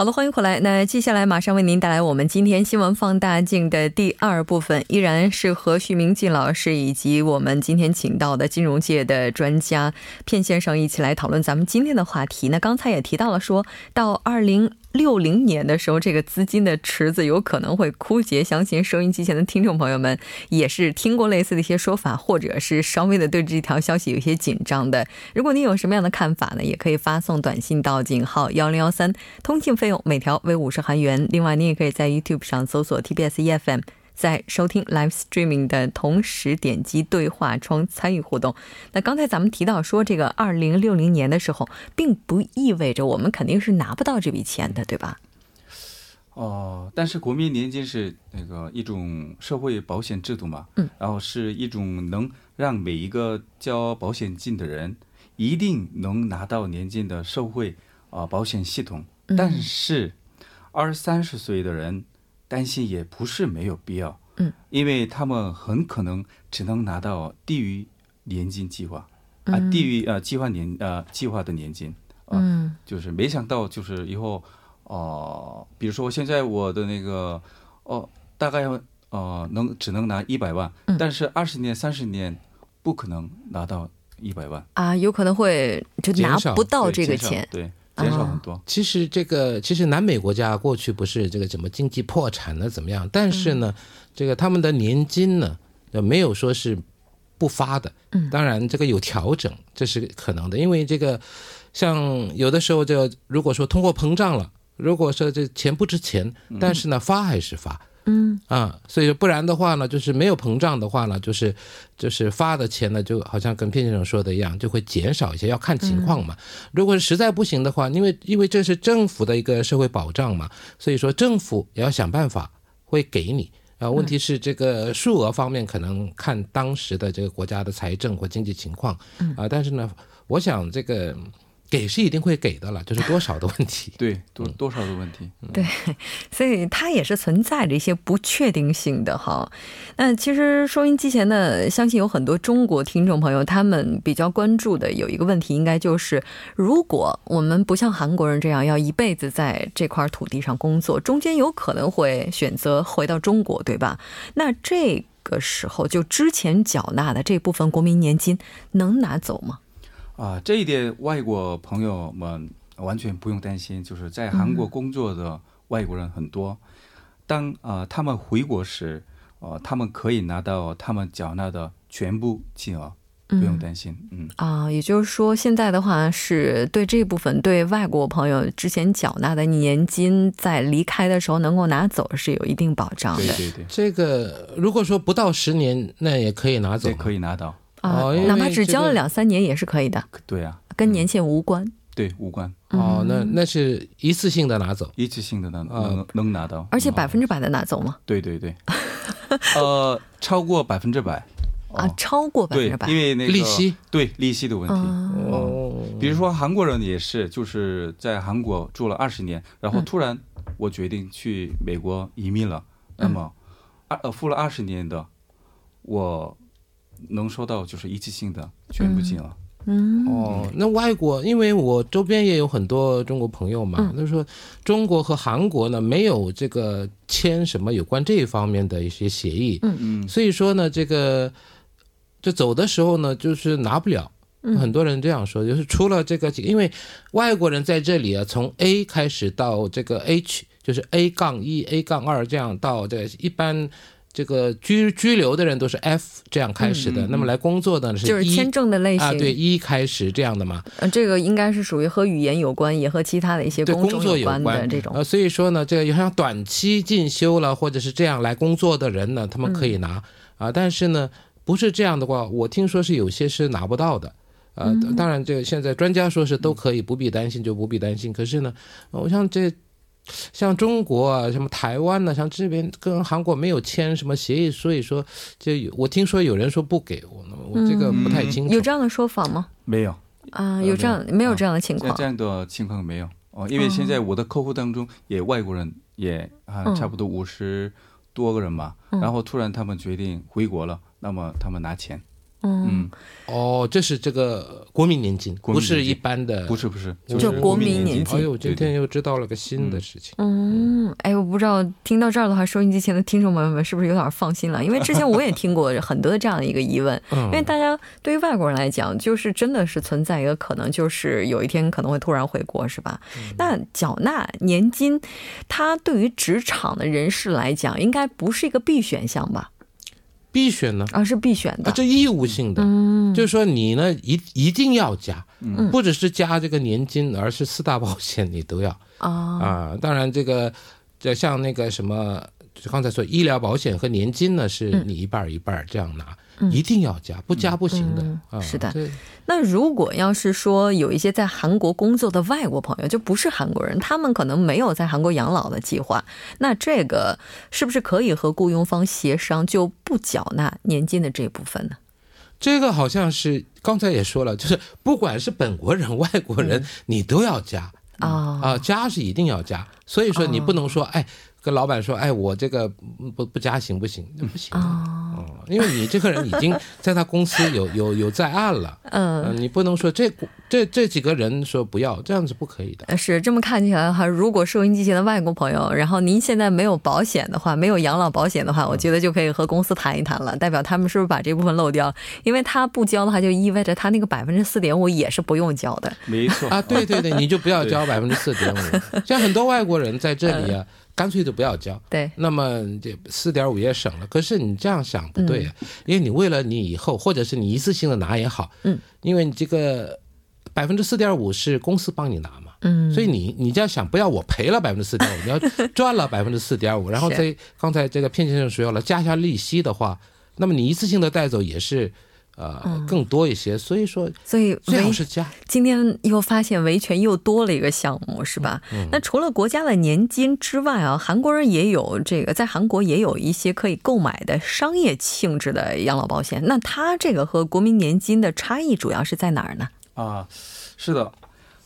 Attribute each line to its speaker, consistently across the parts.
Speaker 1: 好了，欢迎回来。那接下来马上为您带来我们今天新闻放大镜的第二部分，依然是和徐明进老师以及我们今天请到的金融界的专家片先生一起来讨论咱们今天的话题。那刚才也提到了，说到二零。六零年的时候，这个资金的池子有可能会枯竭。相信收音机前的听众朋友们也是听过类似的一些说法，或者是稍微的对这条消息有些紧张的。如果您有什么样的看法呢？也可以发送短信到井号幺零幺三，通信费用每条为五十韩元。另外，您也可以在 YouTube 上搜索 TBS EFM。在收听 live streaming 的同时，点击对话窗参与互动。那刚才咱们提到说，这个二零六零年的时候，并不意味着我们肯定是拿不到这笔钱的，对吧？
Speaker 2: 哦，但是国民年金是那个一种社会保险制度嘛，嗯，然后是一种能让每一个交保险金的人一定能拿到年金的社会啊保险系统。但是二三十岁的人。担心也不是没有必要，嗯，因为他们很可能只能拿到低于年金计划，啊，低于呃计划年呃计划的年金，嗯，就是没想到就是以后，哦，比如说现在我的那个哦，大概要呃能只能拿一百万，但是二十年三十年不可能拿到一百万。
Speaker 1: 啊，有可能会就拿不到这个钱，
Speaker 2: 对。减少很多。
Speaker 3: 其实这个，其实南美国家过去不是这个怎么经济破产了怎么样？但是呢，这个他们的年金呢，没有说是不发的。嗯，当然这个有调整，这是可能的。因为这个，像有的时候就如果说通货膨胀了，如果说这钱不值钱，但是呢发还是发。嗯啊，所以不然的话呢，就是没有膨胀的话呢，就是就是发的钱呢，就好像跟片先生说的一样，就会减少一些，要看情况嘛。如果实在不行的话，因为因为这是政府的一个社会保障嘛，所以说政府也要想办法会给你啊。问题是这个数额方面可能看当时的这个国家的财政或经济情况啊，但是呢，我想这个。给是一定会给的了，就是多少的问题。
Speaker 2: 对，多多少的问题。
Speaker 1: 对，所以它也是存在着一些不确定性的哈。那其实收音机前的，相信有很多中国听众朋友，他们比较关注的有一个问题，应该就是，如果我们不像韩国人这样要一辈子在这块土地上工作，中间有可能会选择回到中国，对吧？那这个时候，就之前缴纳的这部分国民年金能拿走吗？
Speaker 2: 啊，这一点外国朋友们完全不用担心。就是在韩国工作的外国人很多，当啊他们回国时，呃，他们可以拿到他们缴纳的全部金额，不用担心。嗯
Speaker 1: 啊，也就是说，现在的话是对这部分对外国朋友之前缴纳的年金，在离开的时候能够拿走，是有一定保障的。
Speaker 2: 对对对，
Speaker 3: 这个如果说不到十年，那也可以拿走，也
Speaker 2: 可以拿到。
Speaker 1: 啊，哪怕只交了两三年也是可以的。
Speaker 2: 对啊，
Speaker 1: 跟年限无关。
Speaker 2: 对，无关。
Speaker 3: 哦，那那是一次性的拿走，
Speaker 2: 一次性的拿能能拿到，
Speaker 1: 而且百分之百的拿走吗？
Speaker 2: 对对对。呃，超过百分之百。
Speaker 1: 啊，超过百分之百，
Speaker 2: 因为那个
Speaker 3: 利息，
Speaker 2: 对利息的问题。哦。比如说韩国人也是，就是在韩国住了二十年，然后突然我决定去美国移民了，那么二呃付了二十年的我。能收到就是一次性的全部金额。
Speaker 3: 嗯哦，那外国，因为我周边也有很多中国朋友嘛，他说中国和韩国呢没有这个签什么有关这一方面的一些协议。嗯嗯，所以说呢，这个就走的时候呢，就是拿不了。很多人这样说，就是除了这个，因为外国人在这里啊，从 A 开始到这个 H，就是 A 杠一、A 杠二这样到这一般。这个居居留的人都是 F 这样开始的，那么来工作的是
Speaker 1: 就是签证的类型
Speaker 3: 啊，对一开始这样的嘛。
Speaker 1: 呃，这个应该是属于和语言有关，也和其他的一些工作有关的这种。
Speaker 3: 呃，所以说呢，这个像短期进修了或者是这样来工作的人呢，他们可以拿啊。但是呢，不是这样的话，我听说是有些是拿不到的。呃，当然这个现在专家说是都可以，不必担心就不必担心。可是呢，我想这像中国啊，什么台湾呢，像这边跟韩国没有签什么协议，所以说就有我听说有人说不给我，我这个不太清楚。
Speaker 1: 有这样的说法吗？
Speaker 2: 没有
Speaker 1: 啊，有这样没有这样的情况？
Speaker 2: 这样的情况没有哦，因为现在我的客户当中也外国人也啊，差不多五十多个人吧，然后突然他们决定回国了，那么他们拿钱。
Speaker 1: 嗯，
Speaker 3: 哦，这是这个国民年金，不是一般的，
Speaker 2: 不是不是，
Speaker 1: 就国民年金。
Speaker 3: 哎呦，今天又知道了个新的事情。
Speaker 1: 嗯，哎，我不知道听到这儿的话，收音机前的听众朋友们是不是有点放心了？因为之前我也听过很多的这样的一个疑问，因为大家对于外国人来讲，就是真的是存在一个可能，就是有一天可能会突然回国，是吧？那缴纳年金，它对于职场的人士来讲，应该不是一个必选项吧？
Speaker 3: 必选呢？
Speaker 1: 啊，是必选的，
Speaker 3: 这义务性的，嗯，就是说你呢一一定要加，嗯，不只是加这个年金，而是四大保险你都要啊啊！当然这个，这像那个什么，就刚才说医疗保险和年金呢，是你一半一半这样拿。一定要加，不加不行的。
Speaker 1: 是的。那如果要是说有一些在韩国工作的外国朋友，就不是韩国人，他们可能没有在韩国养老的计划，那这个是不是可以和雇佣方协商，就不缴纳年金的这部分呢？
Speaker 3: 这个好像是刚才也说了，就是不管是本国人、外国人，你都要加啊啊，加是一定要加。所以说你不能说哎。跟老板说，哎，我这个不不加行不行？不行哦，因为你这个人已经 在他公司有有有在案了，嗯，你不能说这这这几个人说不要，这样子不可以的。
Speaker 1: 是这么看起来哈，如果收音机前的外国朋友，然后您现在没有保险的话，没有养老保险的话，我觉得就可以和公司谈一谈了，代表他们是不是把这部分漏掉？因为他不交的话，就意味着他那个百分之四点五也是不用交的。
Speaker 2: 没错
Speaker 3: 啊，对对对，你就不要交百分之四点五。像很多外国人在这里啊。干脆就不要交，
Speaker 1: 对，
Speaker 3: 那么这四点五也省了。可是你这样想不对啊，因为你为了你以后，或者是你一次性的拿也好，嗯，因为你这个百分之四点五是公司帮你拿嘛，嗯，所以你你这样想，不要我赔了百分之四点五，你要赚了 百分之四点五，然后在刚才这个片先生说了加下利息的话，那么你一次性的带走也是。呃，更多一些，所以说，
Speaker 1: 所以
Speaker 3: 最好是加。
Speaker 1: 今天又发现维权又多了一个项目，是吧？那除了国家的年金之外啊，韩国人也有这个，在韩国也有一些可以购买的商业性质的养老保险。那它这个和国民年金的差异主要是在哪儿呢？
Speaker 2: 啊，是的，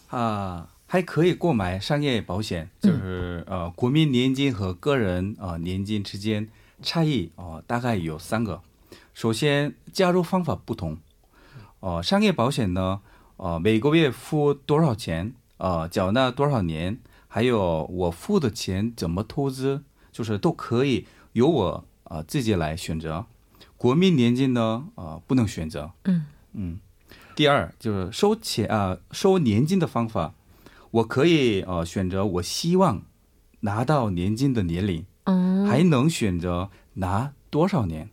Speaker 2: 啊，还可以购买商业保险，就是呃，国民年金和个人啊年金之间差异啊，大概有三个。首先，加入方法不同。呃，商业保险呢，呃，每个月付多少钱？呃，缴纳多少年？还有我付的钱怎么投资？就是都可以由我啊自己来选择。国民年金呢，啊，不能选择。嗯嗯。第二就是收钱啊，收年金的方法，我可以呃选择我希望拿到年金的年龄。嗯。还能选择拿多少年？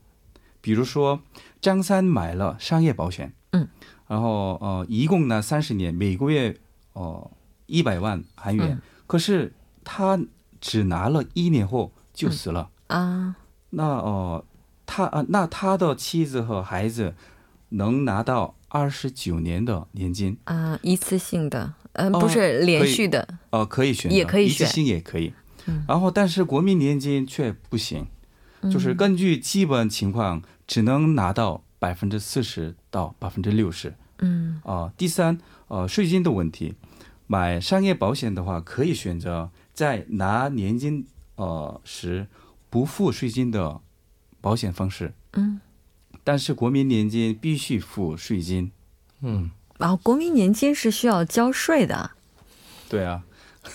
Speaker 2: 比如说，张三买了商业保险，嗯，然后呃，一共呢三十年，每个月哦一百万韩元，可是他只拿了一年后就死了啊。那哦，他啊，那他的妻子和孩子能拿到二十九年的年金
Speaker 1: 啊？一次性的，嗯，不是连续的，
Speaker 2: 哦，可以选，
Speaker 1: 也可以
Speaker 2: 选，一次性也可以。然后，但是国民年金却不行。就是根据基本情况，只能拿到百分之四十到百分之六十。嗯啊，第三，呃，税金的问题，买商业保险的话，可以选择在拿年金呃时不付税金的保险方式。嗯，但是国民年金必须付税金。
Speaker 1: 嗯，然后国民年金是需要交税的。
Speaker 2: 对啊。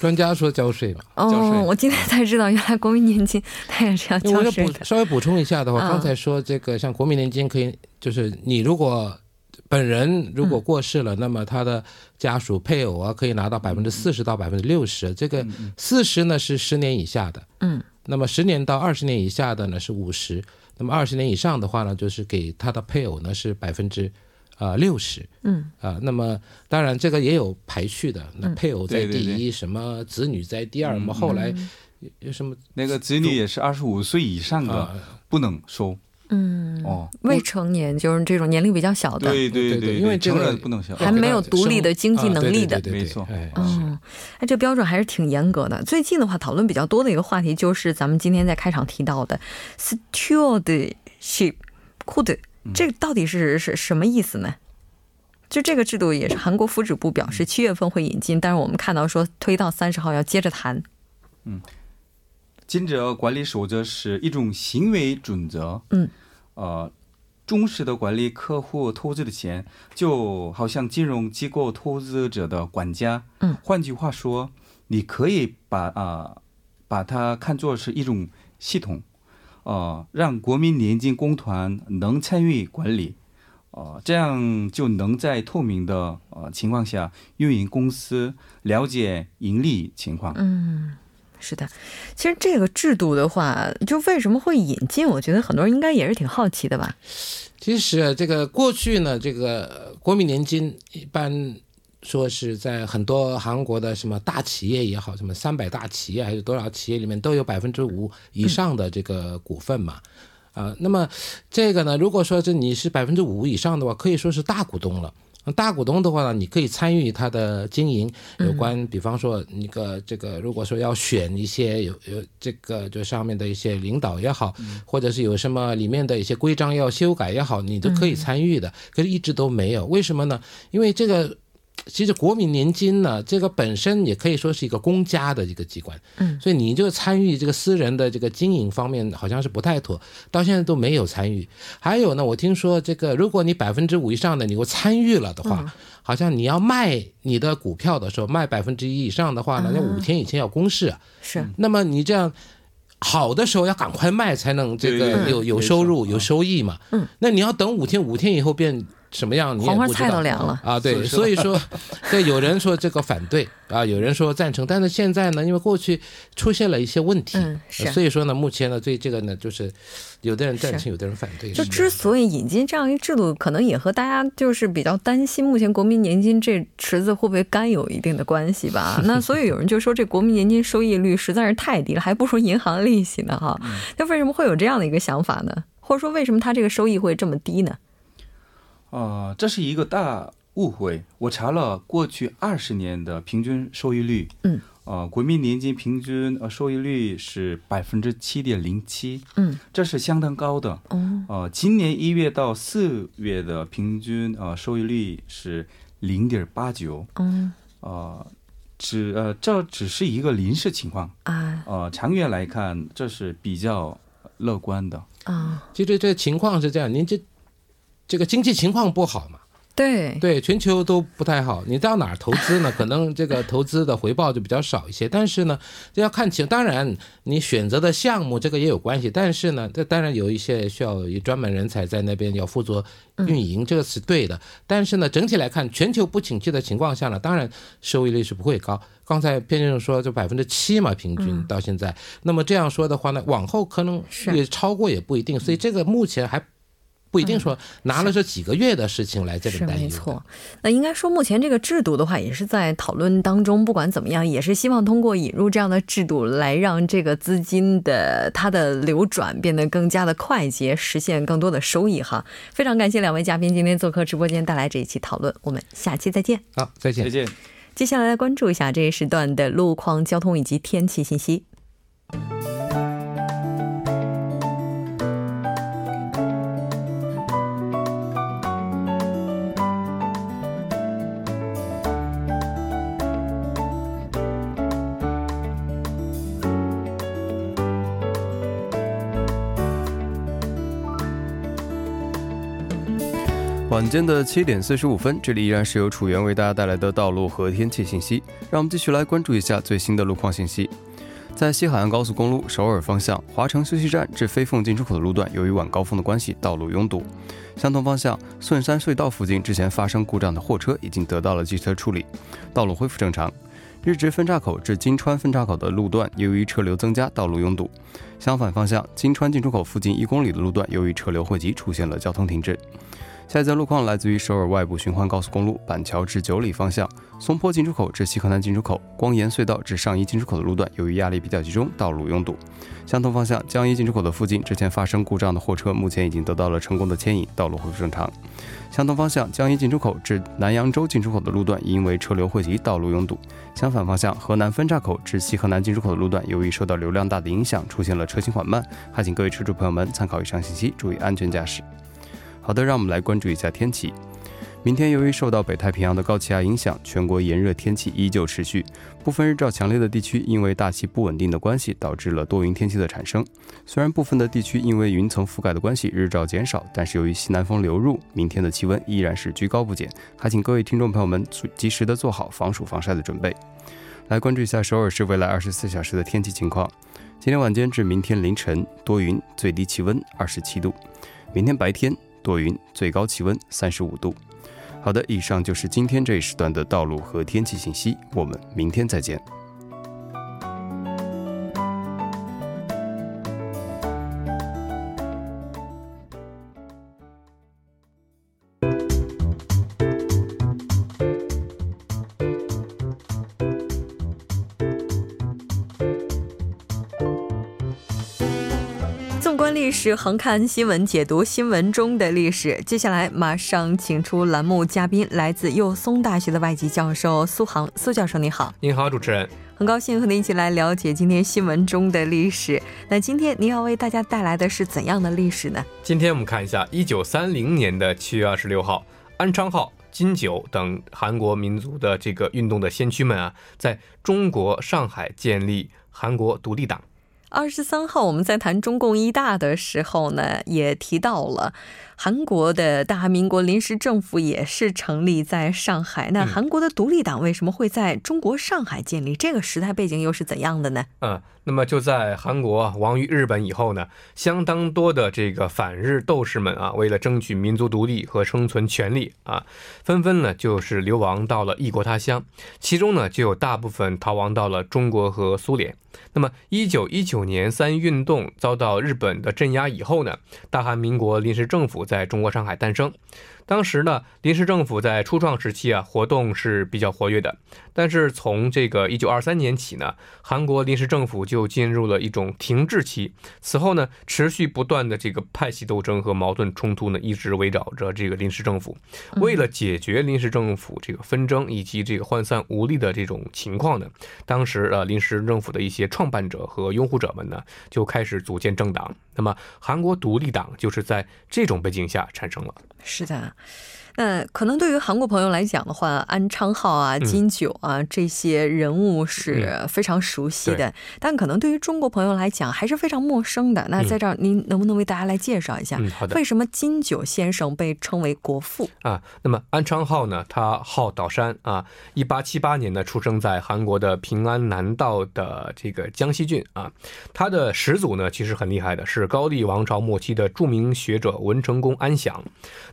Speaker 3: 专家说交税嘛？
Speaker 1: 哦，我今天才知道，原来国民年金它也是要交税
Speaker 3: 的。稍微补充一下的话，刚才说这个像国民年金可以，就是你如果本人如果过世了，那么他的家属配偶啊可以拿到百分之四十到百分之六十。这个四十呢是十年以下的，嗯，那么十年到二十年以下的呢是五十，那么二十年以上的话呢，就是给他的配偶呢是百分之。啊，六十，嗯，啊，那么当然这个也有排序的，那配偶在第一，什么子女在第二，那么后来有什么
Speaker 2: 那个子女也是二十五岁以上的不能收，
Speaker 1: 嗯，哦，未成年就是这种年龄比较小的，
Speaker 2: 对对对，
Speaker 3: 因为这个
Speaker 2: 不能
Speaker 1: 还没有独立的经济能力的，
Speaker 2: 没错，
Speaker 1: 嗯，哎，这标准还是挺严格的。最近的话，讨论比较多的一个话题就是咱们今天在开场提到的 stewardship code，这个到底是是什么意思呢？就这个制度也是韩国福祉部表示七月份会引进，但是我们看到说推到三十号要接着谈。
Speaker 2: 嗯，金者管理守则是一种行为准则。嗯，呃。忠实的管理客户投资的钱，就好像金融机构投资者的管家。嗯，换句话说，你可以把啊，把它看作是一种系统，呃，让国民年金公团能参与管理，呃，这样就能在透明的呃情况下运营公司，了解盈利情况。
Speaker 1: 嗯。是的，其实这个制度的话，就为什么会引进？我觉得很多人应该也是挺好奇的吧。
Speaker 3: 其实这个过去呢，这个国民年金一般说是在很多韩国的什么大企业也好，什么三百大企业还是多少企业里面都有百分之五以上的这个股份嘛。啊，那么这个呢，如果说是你是百分之五以上的话，可以说是大股东了。大股东的话呢，你可以参与他的经营，有关，比方说那个这个，如果说要选一些有有这个就上面的一些领导也好，或者是有什么里面的一些规章要修改也好，你都可以参与的。可是一直都没有，为什么呢？因为这个。其实国民年金呢，这个本身也可以说是一个公家的一个机关，嗯，所以你就参与这个私人的这个经营方面，好像是不太妥，到现在都没有参与。还有呢，我听说这个，如果你百分之五以上的你我参与了的话，好像你要卖你的股票的时候，卖百分之一以上的话呢，那五天以前要公示，
Speaker 1: 是。
Speaker 3: 那么你这样好的时候要赶快卖，才能这个有有收入有收益嘛，嗯，那你要等五天，五天以后变。什么样？
Speaker 1: 黄花菜都凉了
Speaker 3: 啊！对，所以说，对，有人说这个反对啊，有人说赞成，但是现在呢，因为过去出现了一些问题，所以说呢，目前呢，对这个呢，就是有的人赞成，有的人反对。
Speaker 1: 就之所以引进这样一制度，可能也和大家就是比较担心，目前国民年金这池子会不会干有一定的关系吧？那所以有人就说，这国民年金收益率实在是太低了，还不如银行利息呢，哈。那为什么会有这样的一个想法呢？或者说，为什么它这个收益会这么低呢？
Speaker 2: 啊，这是一个大误会。我查了过去二十年的平均收益率，嗯，啊，国民年金平均呃收益率是百分之七点零七，嗯，这是相当高的。哦，呃，今年一月到四月的平均呃收益率是零点八九，嗯，呃，只呃这只是一个临时情况啊，呃，长远来看这是比较乐观的
Speaker 3: 啊。其实这情况是这样，您这。这个经济情况不好嘛？
Speaker 1: 对
Speaker 3: 对，全球都不太好。你到哪儿投资呢？可能这个投资的回报就比较少一些。但是呢，这要看情。当然，你选择的项目这个也有关系。但是呢，这当然有一些需要有专门人才在那边要负责运营，这个是对的。但是呢，整体来看，全球不景气的情况下呢，当然收益率是不会高。刚才偏先生说就百分之七嘛，平均到现在。那么这样说的话呢，往后可能也超过也不一定。所以这个目前还。不一定说拿了这几个月的事情来这里担忧。
Speaker 1: 没错，那应该说目前这个制度的话，也是在讨论当中。不管怎么样，也是希望通过引入这样的制度，来让这个资金的它的流转变得更加的快捷，实现更多的收益哈。非常感谢两位嘉宾今天做客直播间带来这一期讨论，我们下期再见。
Speaker 3: 好，再见，
Speaker 2: 再见。
Speaker 1: 接下来来关注一下这一时段的路况、交通以及天气信息。
Speaker 4: 晚间的七点四十五分，这里依然是由楚源为大家带来的道路和天气信息。让我们继续来关注一下最新的路况信息。在西海岸高速公路首尔方向华城休息站至飞凤进出口的路段，由于晚高峰的关系，道路拥堵。相同方向顺山隧道附近之前发生故障的货车已经得到了机车处理，道路恢复正常。日直分岔口至金川分岔口的路段，由于车流增加，道路拥堵。相反方向金川进出口附近一公里的路段，由于车流汇集，出现了交通停滞。下一则路况来自于首尔外部循环高速公路板桥至九里方向，松坡进出口至西河南进出口、光岩隧道至上一进出口的路段，由于压力比较集中，道路拥堵。相同方向江一进出口的附近，之前发生故障的货车目前已经得到了成功的牵引，道路恢复正常。相同方向江一进出口至南扬州进出口的路段，因为车流汇集，道路拥堵。相反方向河南分岔口至西河南进出口的路段，由于受到流量大的影响，出现了车行缓慢。还请各位车主朋友们参考以上信息，注意安全驾驶。好的，让我们来关注一下天气。明天由于受到北太平洋的高气压影响，全国炎热天气依旧持续。部分日照强烈的地区因为大气不稳定的关系，导致了多云天气的产生。虽然部分的地区因为云层覆盖的关系，日照减少，但是由于西南风流入，明天的气温依然是居高不减。还请各位听众朋友们及时的做好防暑防晒的准备。来关注一下首尔市未来二十四小时的天气情况。今天晚间至明天凌晨多云，最低气温二十七度。明天白天。多云，最高气温三十五度。好的，以上就是今天这一时段的道路和天气信息。我们明天再见。
Speaker 1: 历史横看新闻，解读新闻中的历史。接下来马上请出栏目嘉宾，来自幼松大学的外籍教授苏杭。苏教授，你好！
Speaker 5: 您好，主持人。
Speaker 1: 很高兴和您一起来了解今天新闻中的历史。那今天您要为大家带来的是怎样的历史呢？
Speaker 5: 今天我们看一下，一九三零年的七月二十六号，安昌号、金九等韩国民族的这个运动的先驱们啊，在中国上海建立韩国独立党。
Speaker 1: 二十三号，我们在谈中共一大的时候呢，也提到了韩国的大韩民国临时政府也是成立在上海。那韩国的独立党为什么会在中国上海建立？这个时代背景又是怎样的呢？
Speaker 5: 嗯。那么就在韩国亡于日本以后呢，相当多的这个反日斗士们啊，为了争取民族独立和生存权利啊，纷纷呢就是流亡到了异国他乡，其中呢就有大部分逃亡到了中国和苏联。那么，一九一九年三一运动遭到日本的镇压以后呢，大韩民国临时政府在中国上海诞生。当时呢，临时政府在初创时期啊，活动是比较活跃的。但是从这个一九二三年起呢，韩国临时政府就进入了一种停滞期。此后呢，持续不断的这个派系斗争和矛盾冲突呢，一直围绕着这个临时政府。为了解决临时政府这个纷争以及这个涣散无力的这种情况呢，当时呃，临时政府的一些创办者和拥护者们呢，就开始组建政党。那么，韩国独立党就是在这种背景下产生了。
Speaker 1: 是的。那可能对于韩国朋友来讲的话，安昌浩啊、金九啊这些人物是非常熟悉的，但可能对于中国朋友来讲还是非常陌生的。那在这儿，您能不能为大家来介绍一下，为什么金九先生被称为国父
Speaker 5: 啊？那么安昌浩呢，他号岛山啊，一八七八年呢出生在韩国的平安南道的这个江西郡啊。他的始祖呢其实很厉害的，是高丽王朝末期的著名学者文成公安祥。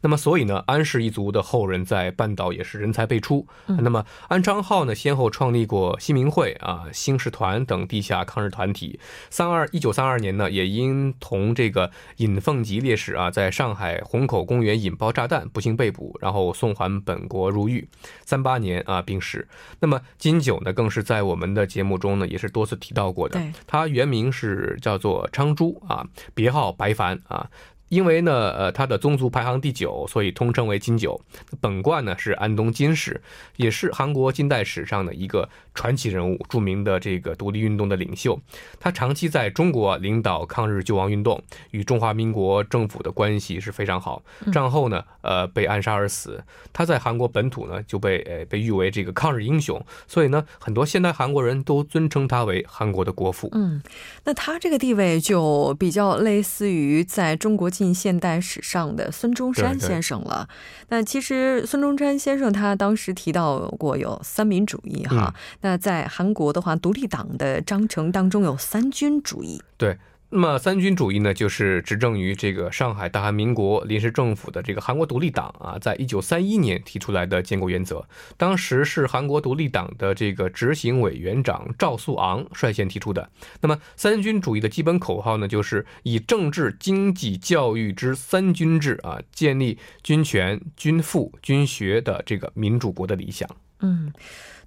Speaker 5: 那么所以呢，安氏一族的后人在半岛也是人才辈出。那么安昌浩呢，先后创立过新民会啊、兴士团等地下抗日团体。三二一九三二年呢，也因同这个尹凤吉烈士啊，在上海虹口公园引爆炸弹，不幸被捕，然后送还本国入狱。三八年啊，病逝。那么金九呢，更是在我们的节目中呢，也是多次提到过的。他原名是叫做昌珠啊，别号白凡啊。因为呢，呃，他的宗族排行第九，所以通称为金九。本贯呢是安东金氏，也是韩国近代史上的一个传奇人物，著名的这个独立运动的领袖。他长期在中国领导抗日救亡运动，与中华民国政府的关系是非常好。战后呢，呃，被暗杀而死。他在韩国本土呢就被呃被誉为这个抗日英雄，所以呢，很多现代韩国人都尊称他为韩国的国父。
Speaker 1: 嗯，那他这个地位就比较类似于在中国近。近现代史上的孙中山先生了。那其实孙中山先生他当时提到过有三民主义哈。那在韩国的话，独立党的章程当中有三军主义。
Speaker 5: 对。那么三军主义呢，就是执政于这个上海大韩民国临时政府的这个韩国独立党啊，在一九三一年提出来的建国原则。当时是韩国独立党的这个执行委员长赵素昂率先提出的。那么三军主义的基本口号呢，就是以政治、经济、教育之三军制啊，建立军权、军富、军学的这个民主国的理想。
Speaker 1: 嗯。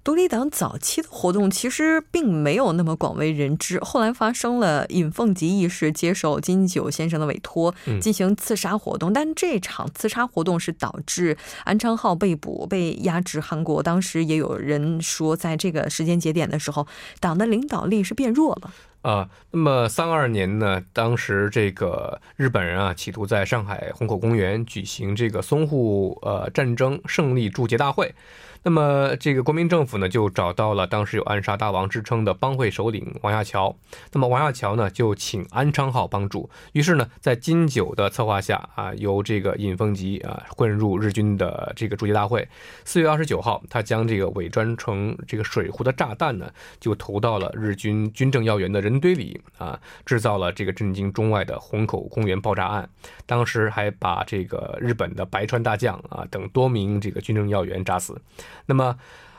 Speaker 1: 独立党早期的活动其实并没有那么广为人知，后来发生了尹凤吉一事，接受金九先生的委托进行刺杀活动，但这场刺杀活动是导致安昌浩被捕、被押至韩国。当时也有人说，在这个时间节点的时候，党的领导力是变弱了。
Speaker 5: 啊，那么三二年呢，当时这个日本人啊，企图在上海虹口公园举行这个淞沪呃战争胜利祝捷大会。那么，这个国民政府呢，就找到了当时有“暗杀大王”之称的帮会首领王亚樵。那么，王亚樵呢，就请安昌浩帮助。于是呢，在金九的策划下啊，由这个尹奉吉啊混入日军的这个驻捷大会。四月二十九号，他将这个伪装成这个水壶的炸弹呢，就投到了日军军政要员的人堆里啊，制造了这个震惊中外的虹口公园爆炸案。当时还把这个日本的白川大将啊等多名这个军政要员炸死。那么，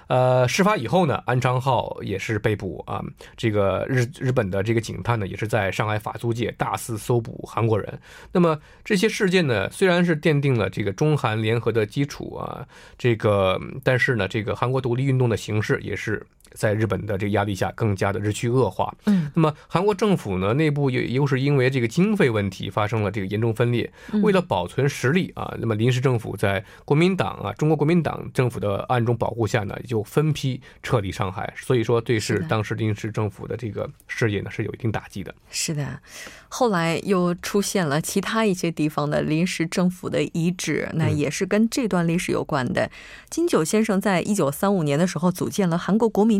Speaker 5: 呃，事发以后呢，安昌浩也是被捕啊。这个日日本的这个警探呢，也是在上海法租界大肆搜捕韩国人。那么这些事件呢，虽然是奠定了这个中韩联合的基础啊，这个，但是呢，这个韩国独立运动的形式也是。在日本的这个压力下，更加的日趋恶化。嗯，那么韩国政府呢，内部又又是因为这个经费问题发生了这个严重分裂。为了保存实力啊，那么临时政府在国民党啊，中国国民党政府的暗中保护下呢，就分批撤离上海。所以说，对是当时临时政府的这个事业呢，是有一定打击的。
Speaker 1: 是的，后来又出现了其他一些地方的临时政府的遗址，那也是跟这段历史有关的。金九先生在一九三五年的时候组建了韩国国民。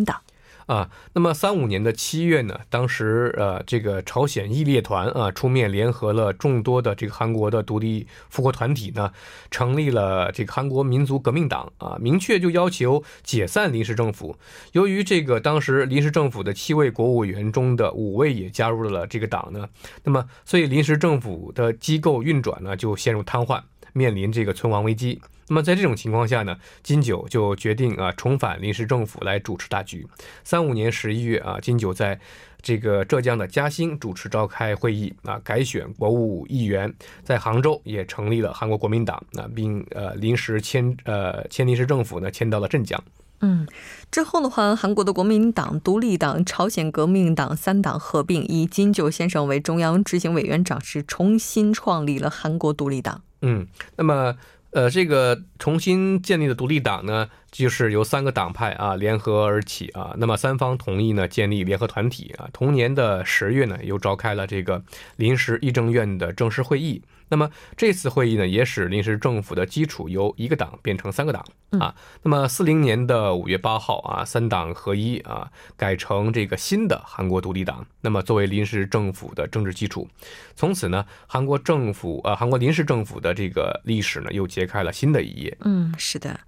Speaker 5: 啊，那么三五年的七月呢，当时呃，这个朝鲜义烈团啊出面联合了众多的这个韩国的独立复国团体呢，成立了这个韩国民族革命党啊，明确就要求解散临时政府。由于这个当时临时政府的七位国务委员中的五位也加入了这个党呢，那么所以临时政府的机构运转呢就陷入瘫痪，面临这个存亡危机。那么在这种情况下呢，金九就决定啊重返临时政府来主持大局。三五年十一月啊，金九在这个浙江的嘉兴主持召开会议啊，改选国务议员，在杭州也成立了韩国国民党啊，并呃临时迁呃迁临时政府呢迁到了镇江。
Speaker 1: 嗯，之后的话，韩国的国民党、独立党、朝鲜革命党三党合并，以金九先生为中央执行委员长，是重新创立了韩国独立党。
Speaker 5: 嗯，那么。呃，这个重新建立的独立党呢，就是由三个党派啊联合而起啊。那么三方同意呢，建立联合团体啊。同年的十月呢，又召开了这个临时议政院的正式会议。那么这次会议呢，也使临时政府的基础由一个党变成三个党啊。那么四零年的五月八号啊，三党合一啊，改成这个新的韩国独立党。那么作为临时政府的政治基础，从此呢，韩国政府呃，韩国临时政府的这个历史呢，又揭开了新的一页。
Speaker 1: 嗯，是的。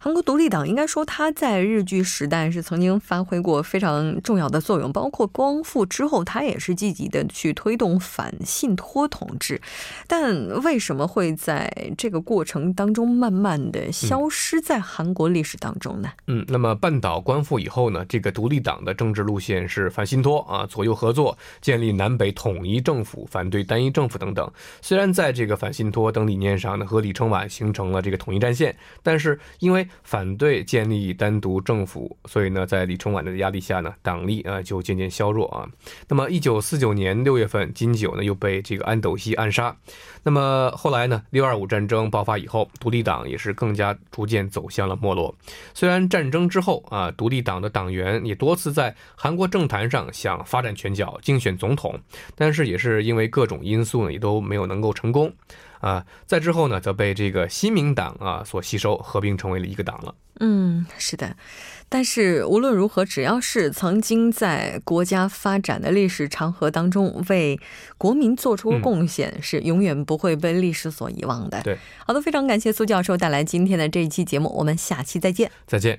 Speaker 1: 韩国独立党应该说，它在日据时代是曾经发挥过非常重要的作用，包括光复之后，它也是积极的去推动反信托统治。但为什么会在这个过程当中慢慢的消失在韩国历史当中呢？
Speaker 5: 嗯，那么半岛光复以后呢，这个独立党的政治路线是反信托啊，左右合作，建立南北统一政府，反对单一政府等等。虽然在这个反信托等理念上呢，和李承晚形成了这个统一战线，但是因为反对建立单独政府，所以呢，在李承晚的压力下呢，党力啊就渐渐削弱啊。那么，一九四九年六月份，金九呢又被这个安斗锡暗杀。那么后来呢，六二五战争爆发以后，独立党也是更加逐渐走向了没落。虽然战争之后啊，独立党的党员也多次在韩国政坛上想发展拳脚，竞选总统，但是也是因为各种因素呢，也都没有能够成功。啊，在之后呢，则被这个新民党啊所吸收，合并成为了一个党了。
Speaker 1: 嗯，是的。但是无论如何，只要是曾经在国家发展的历史长河当中为国民做出贡献，是永远不会被历史所遗忘的。
Speaker 5: 对，
Speaker 1: 好的，非常感谢苏教授带来今天的这一期节目，我们下期再见。
Speaker 5: 再见。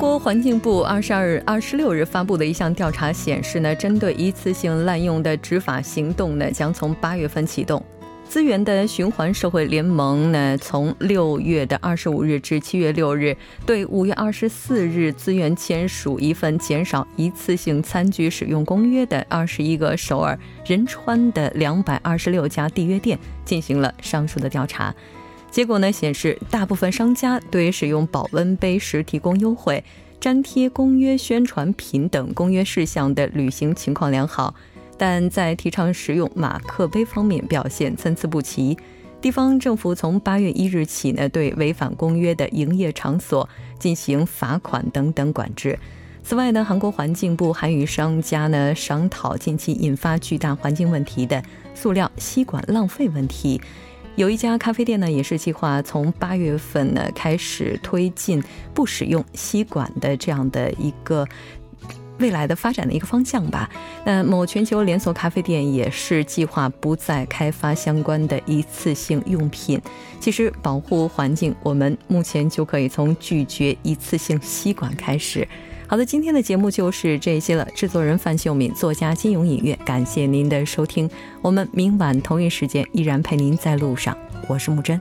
Speaker 1: 国环境部二十二日、二十六日发布的一项调查显示呢，针对一次性滥用的执法行动呢，将从八月份启动。资源的循环社会联盟呢，从六月的二十五日至七月六日，对五月二十四日资源签署一份减少一次性餐具使用公约的二十一个首尔、仁川的两百二十六家缔约店进行了上述的调查。结果呢显示，大部分商家对使用保温杯时提供优惠、粘贴公约宣传品等公约事项的履行情况良好。但在提倡使用马克杯方面表现参差不齐。地方政府从八月一日起呢，对违反公约的营业场所进行罚款等等管制。此外呢，韩国环境部还与商家呢商讨近期引发巨大环境问题的塑料吸管浪费问题。有一家咖啡店呢，也是计划从八月份呢开始推进不使用吸管的这样的一个。未来的发展的一个方向吧。那某全球连锁咖啡店也是计划不再开发相关的一次性用品。其实，保护环境，我们目前就可以从拒绝一次性吸管开始。好的，今天的节目就是这些了。制作人范秀敏，作家金勇影乐，感谢您的收听。我们明晚同一时间依然陪您在路上。我是木真。